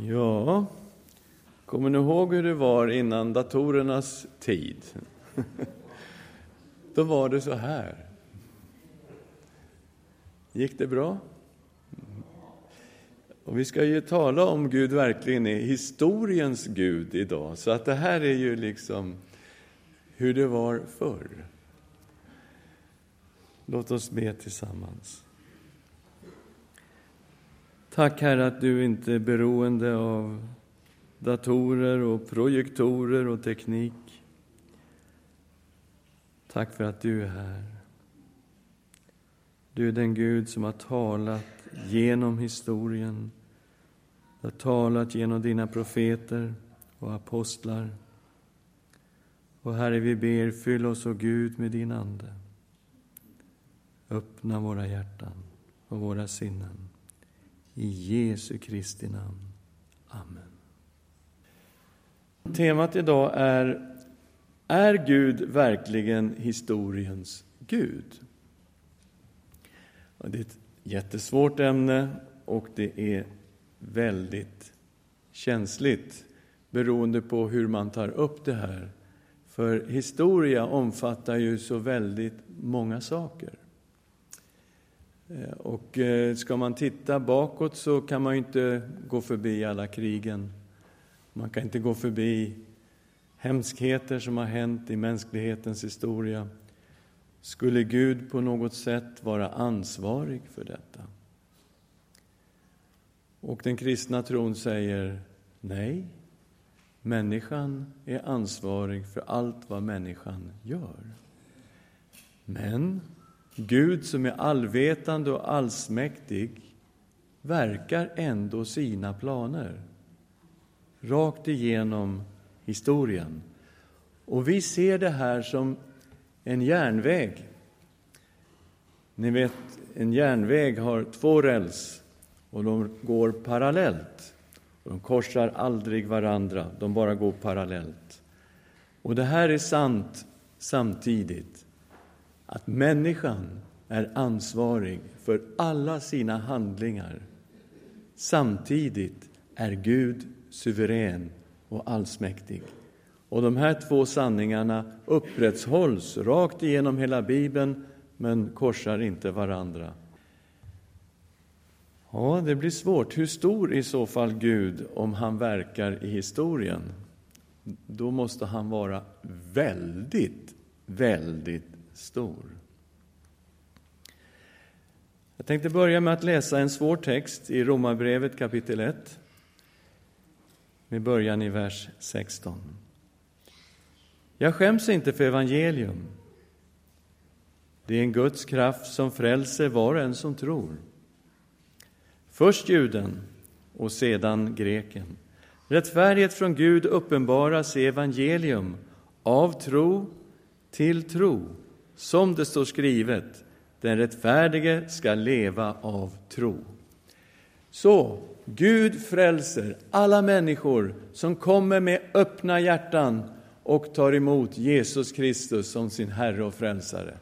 Ja, kommer ni ihåg hur det var innan datorernas tid? Då var det så här. Gick det bra? Och vi ska ju tala om Gud verkligen är historiens Gud idag, så att det här är ju liksom hur det var förr. Låt oss be tillsammans. Tack Herre att du inte är beroende av datorer och projektorer och teknik. Tack för att du är här. Du är den Gud som har talat genom historien. Du har talat genom dina profeter och apostlar. Och Herre, vi ber, fyll oss, och Gud, med din Ande. Öppna våra hjärtan och våra sinnen. I Jesu Kristi namn. Amen. Temat idag är Är Gud verkligen historiens Gud? Det är ett jättesvårt ämne och det är väldigt känsligt beroende på hur man tar upp det här. För historia omfattar ju så väldigt många saker. Eh, och eh, ska man titta bakåt så kan man ju inte gå förbi alla krigen. Man kan inte gå förbi hemskheter som har hänt i mänsklighetens historia. Skulle Gud på något sätt vara ansvarig för detta? Och den kristna tron säger nej. Människan är ansvarig för allt vad människan gör. Men Gud som är allvetande och allsmäktig verkar ändå sina planer rakt igenom historien. Och vi ser det här som en järnväg. Ni vet, en järnväg har två räls och de går parallellt. De korsar aldrig varandra, de bara går parallellt. Och det här är sant samtidigt att människan är ansvarig för alla sina handlingar. Samtidigt är Gud suverän och allsmäktig. Och de här två sanningarna upprätthålls rakt igenom hela Bibeln, men korsar inte varandra. Ja, det blir svårt. Hur stor är i så fall Gud om han verkar i historien? Då måste han vara väldigt, väldigt stor. Jag tänkte börja med att läsa en svår text i Romarbrevet kapitel 1 med början i vers 16. Jag skäms inte för evangelium. Det är en Guds kraft som frälser var och en som tror. Först juden och sedan greken. Rättfärdighet från Gud uppenbaras i evangelium av tro till tro, som det står skrivet, den rättfärdige ska leva av tro. Så Gud frälser alla människor som kommer med öppna hjärtan och tar emot Jesus Kristus som sin Herre och Frälsare.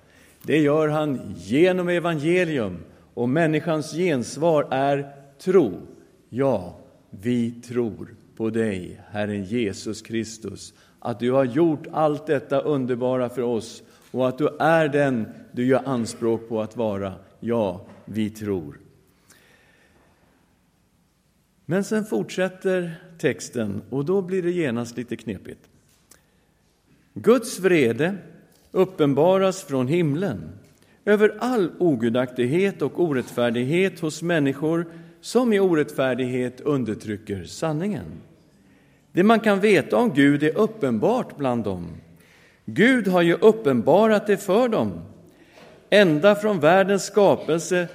Det gör han genom evangelium och människans gensvar är tro. Ja, vi tror på dig, Herren Jesus Kristus, att du har gjort allt detta underbara för oss och att du är den du gör anspråk på att vara. Ja, vi tror. Men sen fortsätter texten och då blir det genast lite knepigt. Guds vrede uppenbaras från himlen över all ogudaktighet och orättfärdighet hos människor som i orättfärdighet undertrycker sanningen. Det man kan veta om Gud är uppenbart bland dem. Gud har ju uppenbarat det för dem. Ända från världens skapelse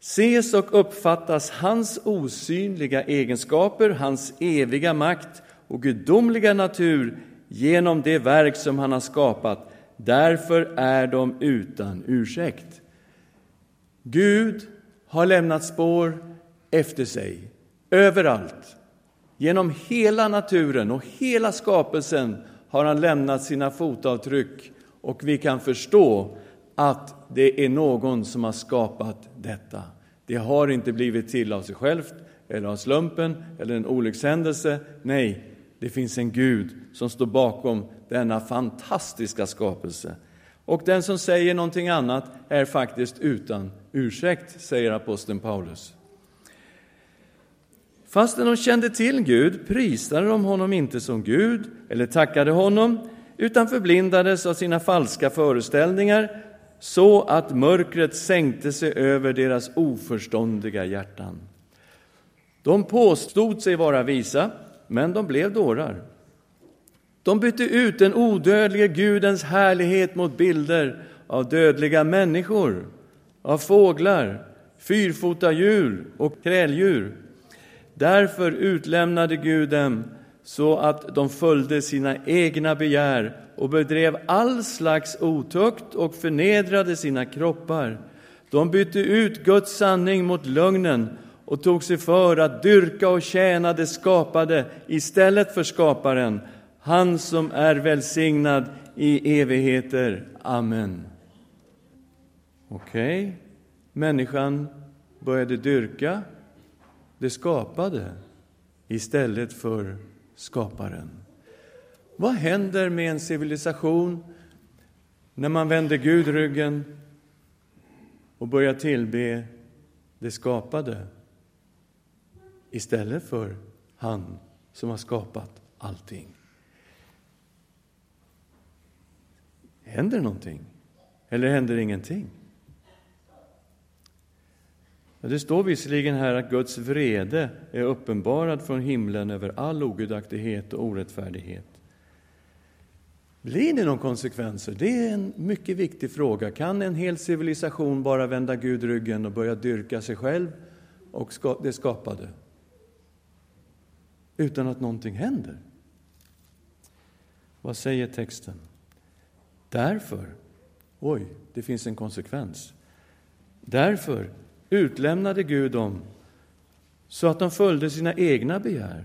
ses och uppfattas hans osynliga egenskaper, hans eviga makt och gudomliga natur genom det verk som han har skapat. Därför är de utan ursäkt. Gud har lämnat spår efter sig överallt. Genom hela naturen och hela skapelsen har han lämnat sina fotavtryck och vi kan förstå att det är någon som har skapat detta. Det har inte blivit till av sig självt eller av slumpen eller en olyckshändelse. Nej, det finns en Gud som står bakom denna fantastiska skapelse. Och den som säger någonting annat är faktiskt utan ursäkt, säger aposteln Paulus. Fastän de kände till Gud prisade de honom inte som Gud eller tackade honom, utan förblindades av sina falska föreställningar så att mörkret sänkte sig över deras oförståndiga hjärtan. De påstod sig vara visa, men de blev dårar. De bytte ut den odödlige Gudens härlighet mot bilder av dödliga människor, av fåglar, fyrfotadjur och kräldjur. Därför utlämnade Gud dem så att de följde sina egna begär och bedrev all slags otukt och förnedrade sina kroppar. De bytte ut Guds sanning mot lögnen och tog sig för att dyrka och tjäna det skapade istället för skaparen, han som är välsignad i evigheter. Amen. Okej, okay. människan började dyrka det skapade istället för skaparen. Vad händer med en civilisation när man vänder Gud ryggen och börjar tillbe det skapade istället för han som har skapat allting? Händer någonting? Eller händer ingenting? Det står visserligen här att Guds vrede är uppenbarad från himlen över all ogudaktighet och orättfärdighet. Blir det någon konsekvenser? Det är en mycket viktig fråga. Kan en hel civilisation bara vända Gud ryggen och börja dyrka sig själv och det skapade? Utan att någonting händer? Vad säger texten? Därför, oj, det finns en konsekvens. Därför utlämnade Gud dem så att de följde sina egna begär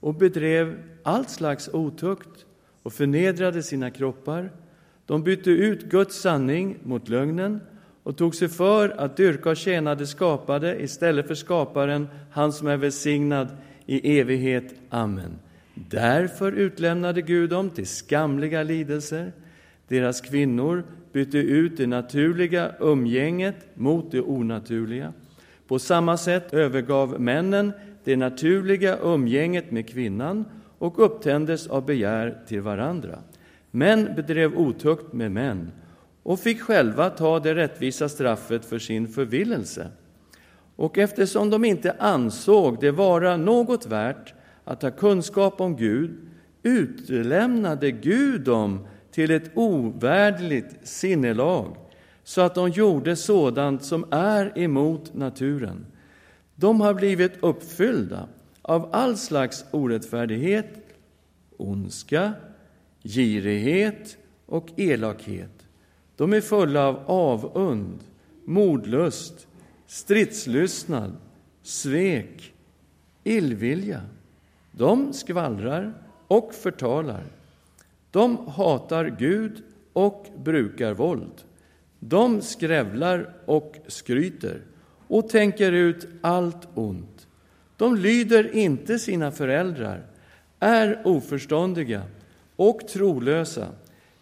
och bedrev allt slags otukt och förnedrade sina kroppar. De bytte ut Guds sanning mot lögnen och tog sig för att dyrka och tjäna det skapade istället för skaparen, han som är välsignad i evighet. Amen. Därför utlämnade Gud dem till skamliga lidelser. Deras kvinnor bytte ut det naturliga umgänget mot det onaturliga. På samma sätt övergav männen det naturliga umgänget med kvinnan och upptändes av begär till varandra. Män bedrev otukt med män och fick själva ta det rättvisa straffet för sin förvillelse. Och eftersom de inte ansåg det vara något värt att ha kunskap om Gud utlämnade Gud dem till ett ovärderligt sinnelag så att de gjorde sådant som är emot naturen. De har blivit uppfyllda av all slags orättfärdighet, ondska, girighet och elakhet. De är fulla av avund, mordlust, stridslystnad, svek, illvilja. De skvallrar och förtalar. De hatar Gud och brukar våld. De skrävlar och skryter och tänker ut allt ont. De lyder inte sina föräldrar, är oförståndiga och trolösa,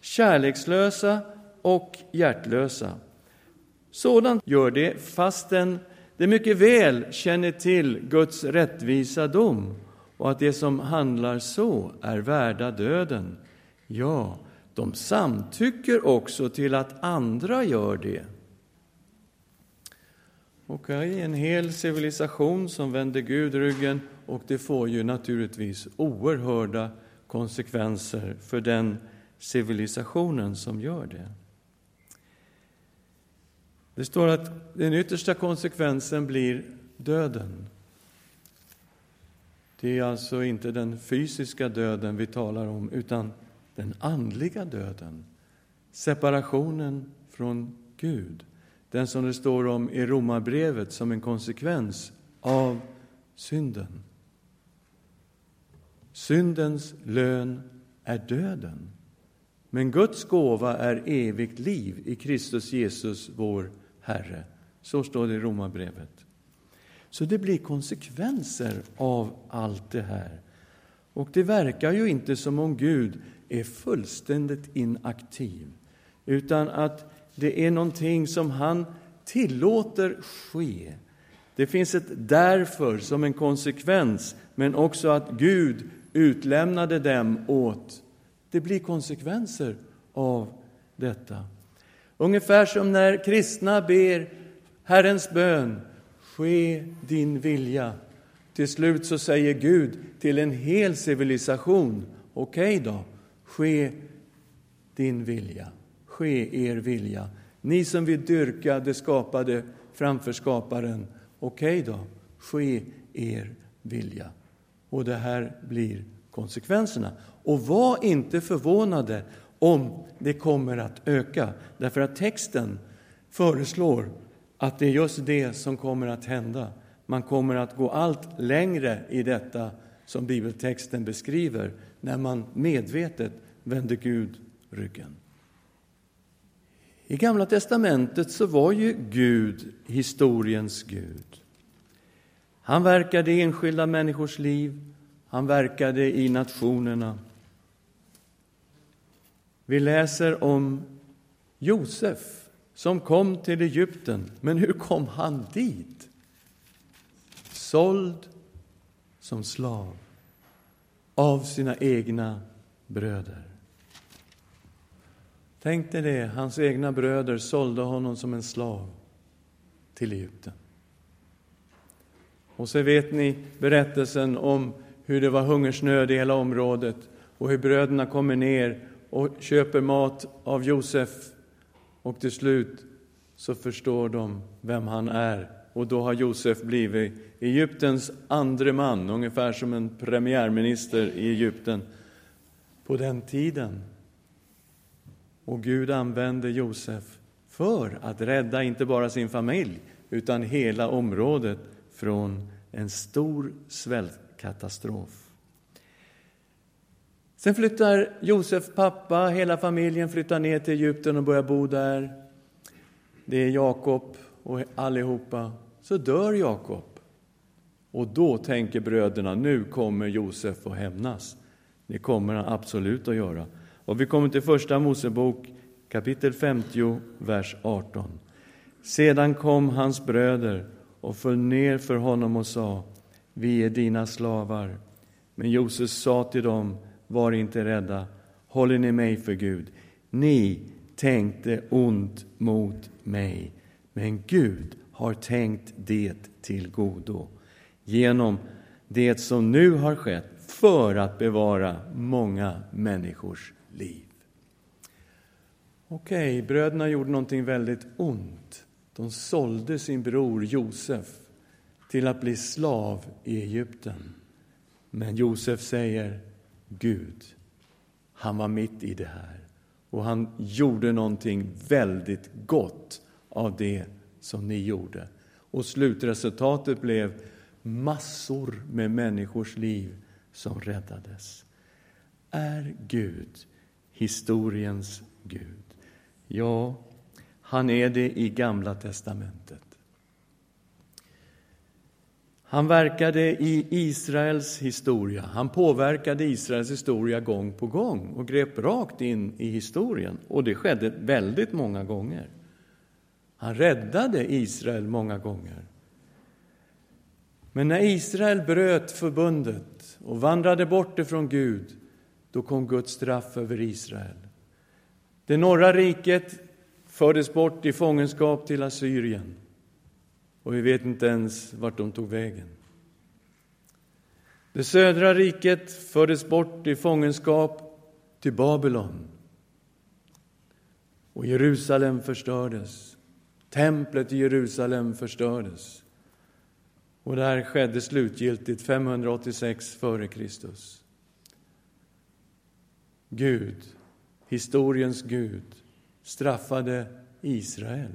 kärlekslösa och hjärtlösa. Sådant gör det fastän de mycket väl känner till Guds rättvisa dom och att det som handlar så är värda döden. Ja, de samtycker också till att andra gör det. Okej, en hel civilisation som vänder Gud ryggen och det får ju naturligtvis oerhörda konsekvenser för den civilisationen som gör det. Det står att den yttersta konsekvensen blir döden. Det är alltså inte den fysiska döden vi talar om, utan den andliga döden, separationen från Gud, den som det står om i Romarbrevet som en konsekvens av synden. Syndens lön är döden, men Guds gåva är evigt liv i Kristus Jesus, vår Herre. Så står det i Romarbrevet. Så det blir konsekvenser av allt det här. Och det verkar ju inte som om Gud är fullständigt inaktiv, utan att det är någonting som han tillåter ske. Det finns ett därför som en konsekvens, men också att Gud utlämnade dem åt. Det blir konsekvenser av detta. Ungefär som när kristna ber Herrens bön, ske din vilja. Till slut så säger Gud till en hel civilisation, okej okay då, ske din vilja, ske er vilja. Ni som vill dyrka det skapade framför skaparen, okej okay då, ske er vilja. Och det här blir konsekvenserna. Och var inte förvånade om det kommer att öka, därför att texten föreslår att det är just det som kommer att hända. Man kommer att gå allt längre i detta som bibeltexten beskriver när man medvetet vände Gud ryggen. I Gamla testamentet så var ju Gud historiens Gud. Han verkade i enskilda människors liv, han verkade i nationerna. Vi läser om Josef som kom till Egypten. Men hur kom han dit? Såld som slav av sina egna bröder. Tänk dig det, hans egna bröder sålde honom som en slav till Egypten. Och så vet ni berättelsen om hur det var hungersnöd i hela området och hur bröderna kommer ner och köper mat av Josef och till slut så förstår de vem han är och då har Josef blivit Egyptens andre man, ungefär som en premiärminister i Egypten på den tiden. Och Gud använde Josef för att rädda inte bara sin familj utan hela området från en stor svältkatastrof. Sen flyttar Josef pappa, hela familjen flyttar ner till Egypten och börjar bo där. Det är Jakob och allihopa. Så dör Jakob. Och då tänker bröderna, nu kommer Josef att hämnas. Det kommer han absolut att göra. Och vi kommer till Första Mosebok kapitel 50, vers 18. Sedan kom hans bröder och föll ner för honom och sa, vi är dina slavar. Men Josef sa till dem, var inte rädda, håller ni mig för Gud. Ni tänkte ont mot mig, men Gud har tänkt det till godo genom det som nu har skett för att bevara många människors liv. Okej, bröderna gjorde någonting väldigt ont. De sålde sin bror Josef till att bli slav i Egypten. Men Josef säger Gud, han var mitt i det här och han gjorde någonting väldigt gott av det som ni gjorde. Och slutresultatet blev massor med människors liv som räddades. Är Gud historiens Gud? Ja, han är det i Gamla testamentet. Han verkade i Israels historia. Han påverkade Israels historia gång på gång och grep rakt in i historien. Och det skedde väldigt många gånger. Han räddade Israel många gånger. Men när Israel bröt förbundet och vandrade bort ifrån Gud, då kom Guds straff över Israel. Det norra riket fördes bort i fångenskap till Assyrien och vi vet inte ens vart de tog vägen. Det södra riket fördes bort i fångenskap till Babylon och Jerusalem förstördes. Templet i Jerusalem förstördes. Och det här skedde slutgiltigt 586 f.Kr. Gud, historiens Gud, straffade Israel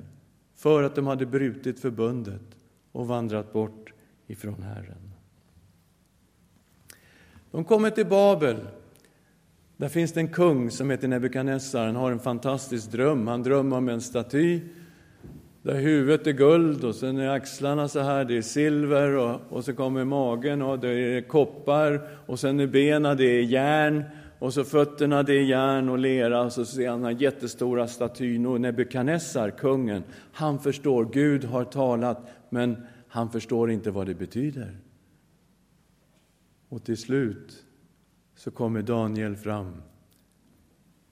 för att de hade brutit förbundet och vandrat bort ifrån Herren. De kommer till Babel. Där finns det en kung som heter Nebukadnessar. Han har en fantastisk dröm. Han drömmer om en staty där huvudet är guld och sen är axlarna så här, det är silver och, och så kommer magen och det är koppar och sen är benen, det är järn och så fötterna, det är järn och lera och så ser han den här jättestora statyn och Nebukadnessar, kungen, han förstår, Gud har talat, men han förstår inte vad det betyder. Och till slut så kommer Daniel fram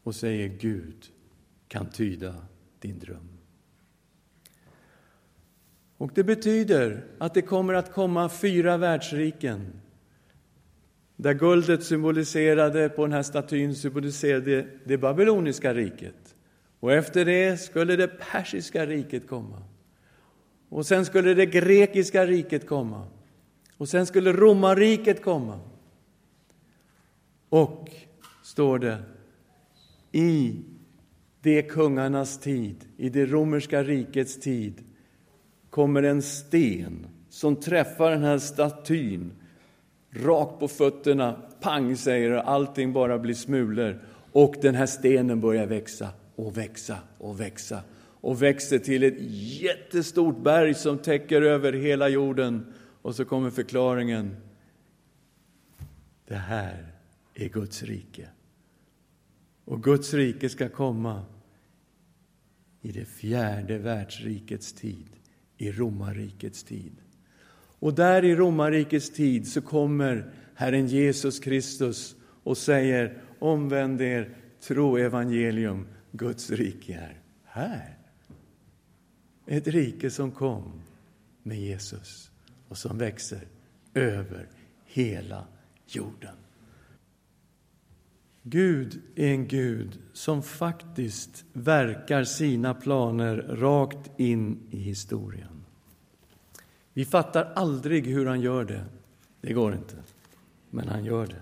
och säger Gud kan tyda din dröm. Och det betyder att det kommer att komma fyra världsriken. Där guldet symboliserade, på den här statyn symboliserade det babyloniska riket. Och efter det skulle det persiska riket komma. Och sen skulle det grekiska riket komma. Och sen skulle romarriket komma. Och, står det, i det kungarnas tid, i det romerska rikets tid, kommer en sten som träffar den här statyn rakt på fötterna. Pang, säger det, allting bara blir smulor. Och den här stenen börjar växa och växa och växa och växer till ett jättestort berg som täcker över hela jorden. Och så kommer förklaringen. Det här är Guds rike. Och Guds rike ska komma i det fjärde världsrikets tid i romarrikets tid. Och där i romarrikets tid så kommer Herren Jesus Kristus och säger omvänd er, tro evangelium, Guds rike är här. Ett rike som kom med Jesus och som växer över hela jorden. Gud är en Gud som faktiskt verkar sina planer rakt in i historien. Vi fattar aldrig hur han gör det. Det går inte, men han gör det.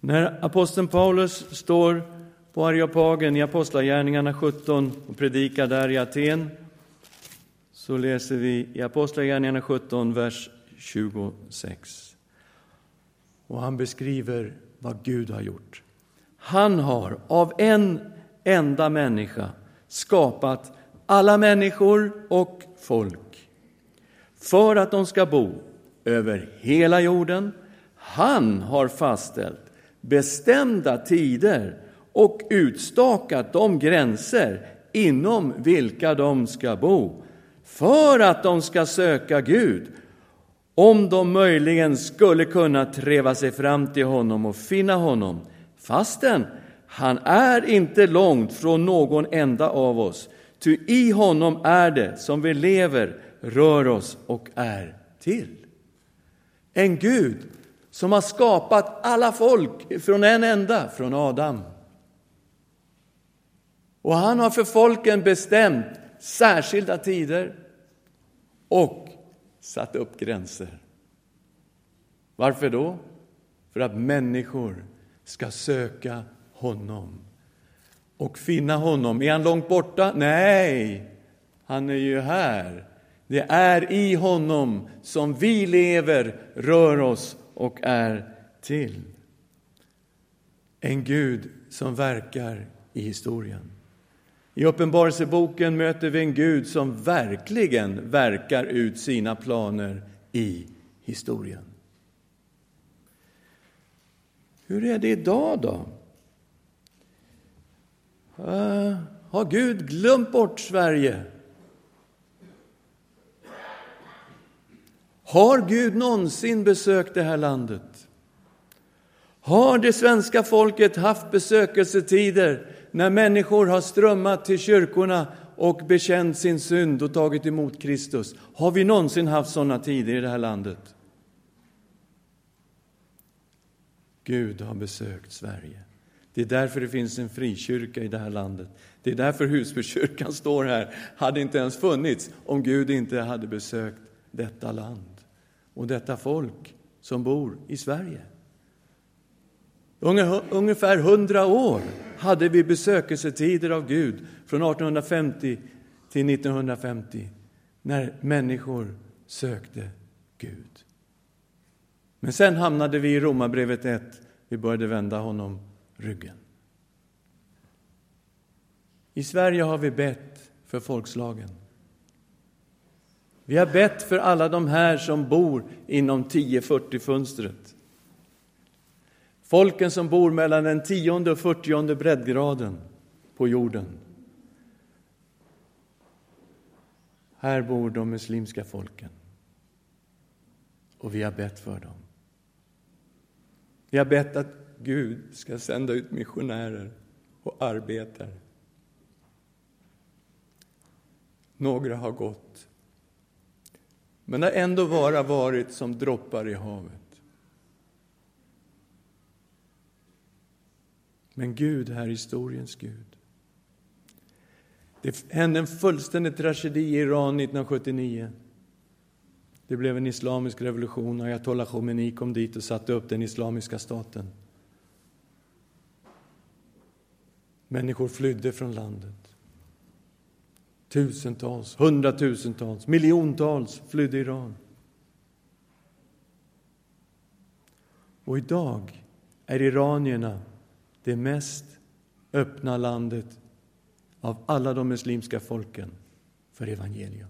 När aposteln Paulus står på Areopagen i Apostlagärningarna 17 och predikar där i Aten så läser vi i Apostlagärningarna 17, vers 26. Och han beskriver vad Gud har gjort. Han har av en enda människa skapat alla människor och folk för att de ska bo över hela jorden. Han har fastställt bestämda tider och utstakat de gränser inom vilka de ska bo för att de ska söka Gud om de möjligen skulle kunna treva sig fram till honom och finna honom, fastän han är inte långt från någon enda av oss, ty i honom är det som vi lever, rör oss och är till. En Gud som har skapat alla folk från en enda, från Adam. Och han har för folken bestämt särskilda tider och satt upp gränser. Varför då? För att människor ska söka honom och finna honom. Är han långt borta? Nej, han är ju här. Det är i honom som vi lever, rör oss och är till. En Gud som verkar i historien. I Uppenbarelseboken möter vi en Gud som verkligen verkar ut sina planer i historien. Hur är det idag då? Uh, har Gud glömt bort Sverige? Har Gud någonsin besökt det här landet? Har det svenska folket haft besökelsetider när människor har strömmat till kyrkorna och bekänt sin synd och tagit emot Kristus. Har vi någonsin haft sådana tider i det här landet? Gud har besökt Sverige. Det är därför det finns en frikyrka i det här landet. Det är därför Husbykyrkan står här. hade inte ens funnits om Gud inte hade besökt detta land och detta folk som bor i Sverige. Ungefär hundra år hade vi besökelsetider av Gud från 1850 till 1950 när människor sökte Gud. Men sen hamnade vi i Romarbrevet 1. Vi började vända honom ryggen. I Sverige har vi bett för folkslagen. Vi har bett för alla de här som bor inom 10-40 fönstret. Folken som bor mellan den tionde och fyrtionde breddgraden på jorden. Här bor de muslimska folken. Och vi har bett för dem. Vi har bett att Gud ska sända ut missionärer och arbetare. Några har gått. Men har ändå bara varit som droppar i havet. Men Gud är historiens Gud. Det hände en fullständig tragedi i Iran 1979. Det blev en islamisk revolution. Ayatollah Khomeini kom dit och satte upp den islamiska staten. Människor flydde från landet. Tusentals, hundratusentals, miljontals flydde Iran. Och idag är iranierna det mest öppna landet av alla de muslimska folken för evangelium.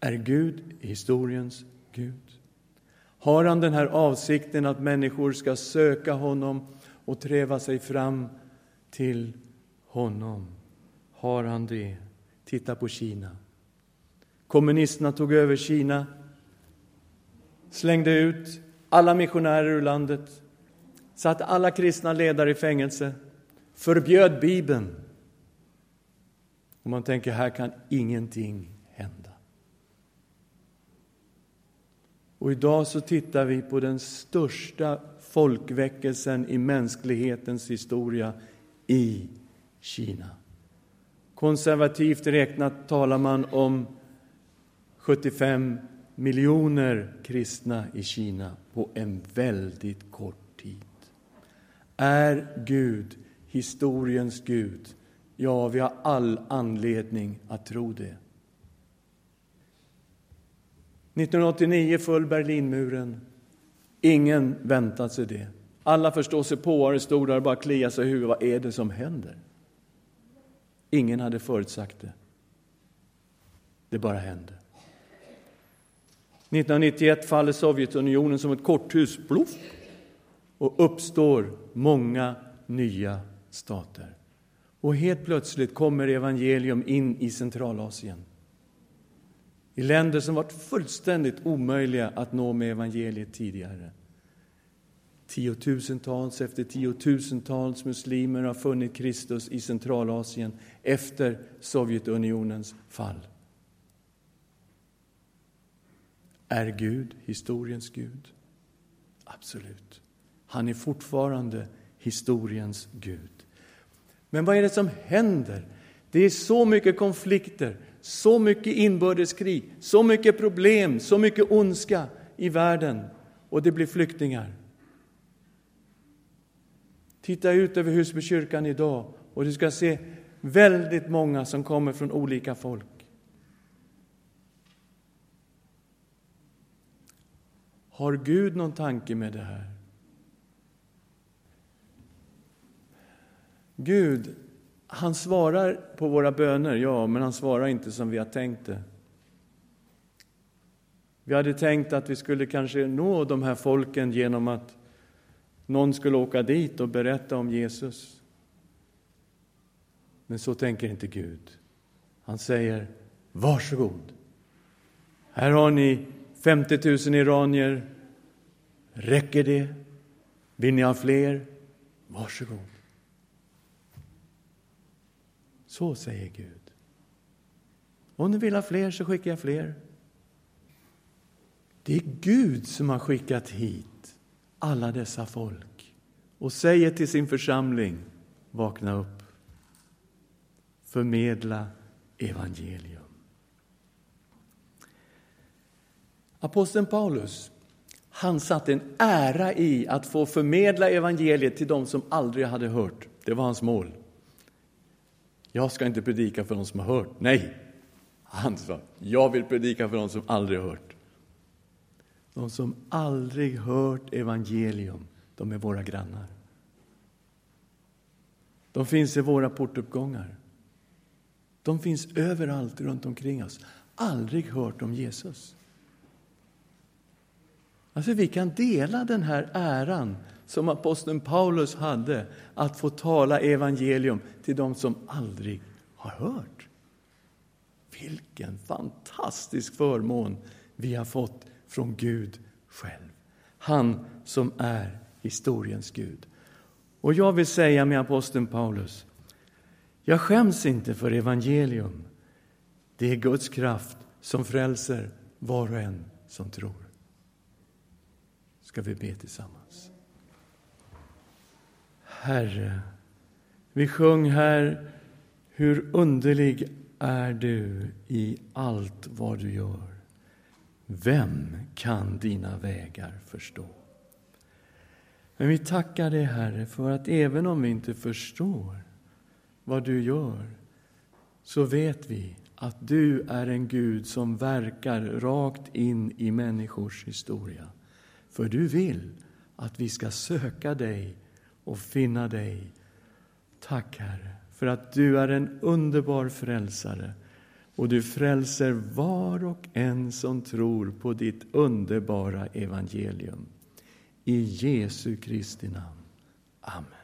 Är Gud historiens Gud? Har han den här avsikten att människor ska söka honom och träva sig fram till honom? Har han det? Titta på Kina. Kommunisterna tog över Kina, slängde ut alla missionärer ur landet, satte alla kristna ledare i fängelse, förbjöd Bibeln. Och man tänker, här kan ingenting hända. Och idag så tittar vi på den största folkväckelsen i mänsklighetens historia i Kina. Konservativt räknat talar man om 75 miljoner kristna i Kina på en väldigt kort tid. Är Gud historiens Gud? Ja, vi har all anledning att tro det. 1989 föll Berlinmuren. Ingen väntade sig det. Alla förstår sig på det stod där och bara kliade sig i huvudet. Vad är det som händer? Ingen hade förutsagt det. Det bara hände. 1991 faller Sovjetunionen som ett korthus, bluff, och uppstår många nya stater. Och helt plötsligt kommer evangelium in i Centralasien. I länder som varit fullständigt omöjliga att nå med evangeliet tidigare. Tiotusentals efter tiotusentals muslimer har funnit Kristus i Centralasien efter Sovjetunionens fall. Är Gud historiens Gud? Absolut. Han är fortfarande historiens Gud. Men vad är det som händer? Det är så mycket konflikter, så mycket inbördeskrig, så mycket problem, så mycket ondska i världen och det blir flyktingar. Titta ut över Husbykyrkan idag och du ska se väldigt många som kommer från olika folk. Har Gud någon tanke med det här? Gud, han svarar på våra böner, ja, men han svarar inte som vi har tänkt det. Vi hade tänkt att vi skulle kanske nå de här folken genom att någon skulle åka dit och berätta om Jesus. Men så tänker inte Gud. Han säger, varsågod. Här har ni 50 000 iranier. Räcker det? Vill ni ha fler? Varsågod. Så säger Gud. Om ni vill ha fler så skickar jag fler. Det är Gud som har skickat hit alla dessa folk och säger till sin församling, vakna upp. Förmedla evangelium. Aposteln Paulus han satte en ära i att få förmedla evangeliet till dem som aldrig hade hört. Det var hans mål. Jag ska inte predika för de som har hört. Nej, han sa, jag vill predika för de som aldrig har hört. De som aldrig hört evangelium, de är våra grannar. De finns i våra portuppgångar. De finns överallt runt omkring oss. Aldrig hört om Jesus. Alltså vi kan dela den här äran som aposteln Paulus hade att få tala evangelium till dem som aldrig har hört. Vilken fantastisk förmån vi har fått från Gud själv. Han som är historiens Gud. Och jag vill säga med aposteln Paulus, jag skäms inte för evangelium. Det är Guds kraft som frälser var och en som tror. Ska vi be tillsammans. Herre, vi sjöng här hur underlig är du i allt vad du gör. Vem kan dina vägar förstå? Men vi tackar dig, Herre, för att även om vi inte förstår vad du gör så vet vi att du är en Gud som verkar rakt in i människors historia. För du vill att vi ska söka dig och finna dig. Tack, Herre, för att du är en underbar frälsare och du frälser var och en som tror på ditt underbara evangelium. I Jesu Kristi namn. Amen.